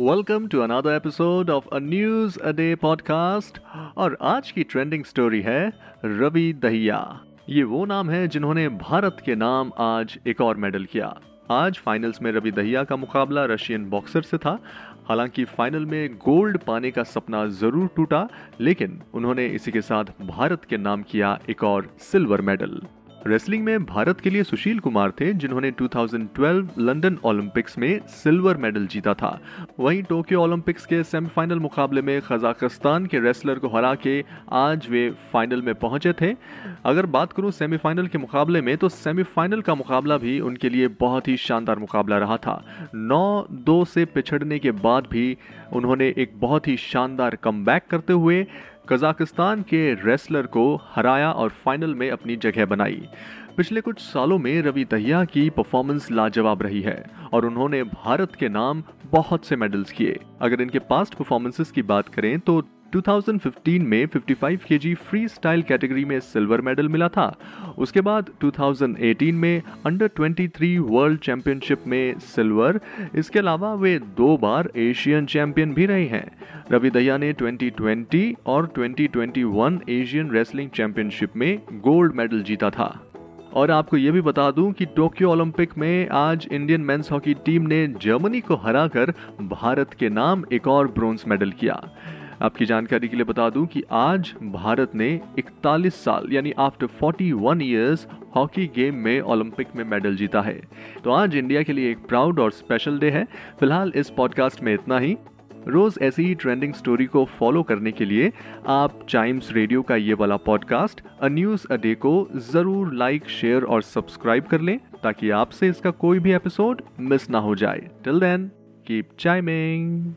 Welcome to another episode of a news a day podcast और आज की trending story है रवि दहिया। ये वो नाम है जिन्होंने भारत के नाम आज एक और मेडल किया। आज फाइनल्स में रवि दहिया का मुकाबला रशियन बॉक्सर से था। हालाँकि फाइनल में गोल्ड पाने का सपना ज़रूर टूटा, लेकिन उन्होंने इसी के साथ भारत के नाम किया एक और सिल्वर मेडल रेसलिंग में भारत के लिए सुशील कुमार थे, जिन्होंने 2012 लंदन ओलंपिक्स में सिल्वर मेडल जीता था। वहीं टोक्यो ओलंपिक्स के सेमीफाइनल मुकाबले में कजाकिस्तान के रेसलर को हरा के आज वे फाइनल में पहुँचे थे। अगर बात करूँ सेमीफाइनल के मुकाबले में तो सेमीफाइनल का मुकाबला भी उनके लिए बहुत ही शानदार मुकाबला रहा था। नौ दो से पिछड़ने के बाद भी उन्होंने एक बहुत ही शानदार कम करते हुए कजाकिस्तान के रेसलर को हराया और फाइनल में अपनी जगह बनाई। पिछले कुछ सालों में रवि दहिया की परफॉर्मेंस लाजवाब रही है और उन्होंने भारत के नाम बहुत से मेडल्स किए। अगर इनके पास्ट परफॉर्मेंसेस की बात करें तो 2015 में 55 केजी फ्री स्टाइल कैटेगरी में सिल्वर मेडल मिला था। उसके बाद 2018 में अंडर 23 वर्ल्ड चैंपियनशिप में सिल्वर इसके अलावा वे दो बार एशियन चैंपियन भी रहे हैं। रवि दहिया ने 2020 और 2021 एशियन रेसलिंग चैंपियनशिप में गोल्ड मेडल जीता था। और आपको ये भी बता दूँ कि टोक्यो ओलंपिक में आज इंडियन मेंस हॉकी टीम ने जर्मनी को हराकर भारत के नाम एक और ब्रोंज मेडल किया। आपकी जानकारी के लिए बता दूँ कि आज भारत ने 41 साल, यानी आफ्टर 41 इयर्स हॉकी गेम में ओलंपिक में मेडल जीता है। तो आज इंडिया के लिए एक प्राउड और स्पेशल डे है। फ़िलहाल इस पॉडकास्ट में इतना ही। रोज ऐसी ही ट्रेंडिंग स्टोरी को फॉलो करने के लिए आप टाइम्स रेडियो का ये वाला podcast a news a day को ज़रूर लाइक शेयर और सब्सक्राइब कर लें, ताकि आपसे इसका कोई भी एपिसोड मिस ना हो जाए। Till then keep chiming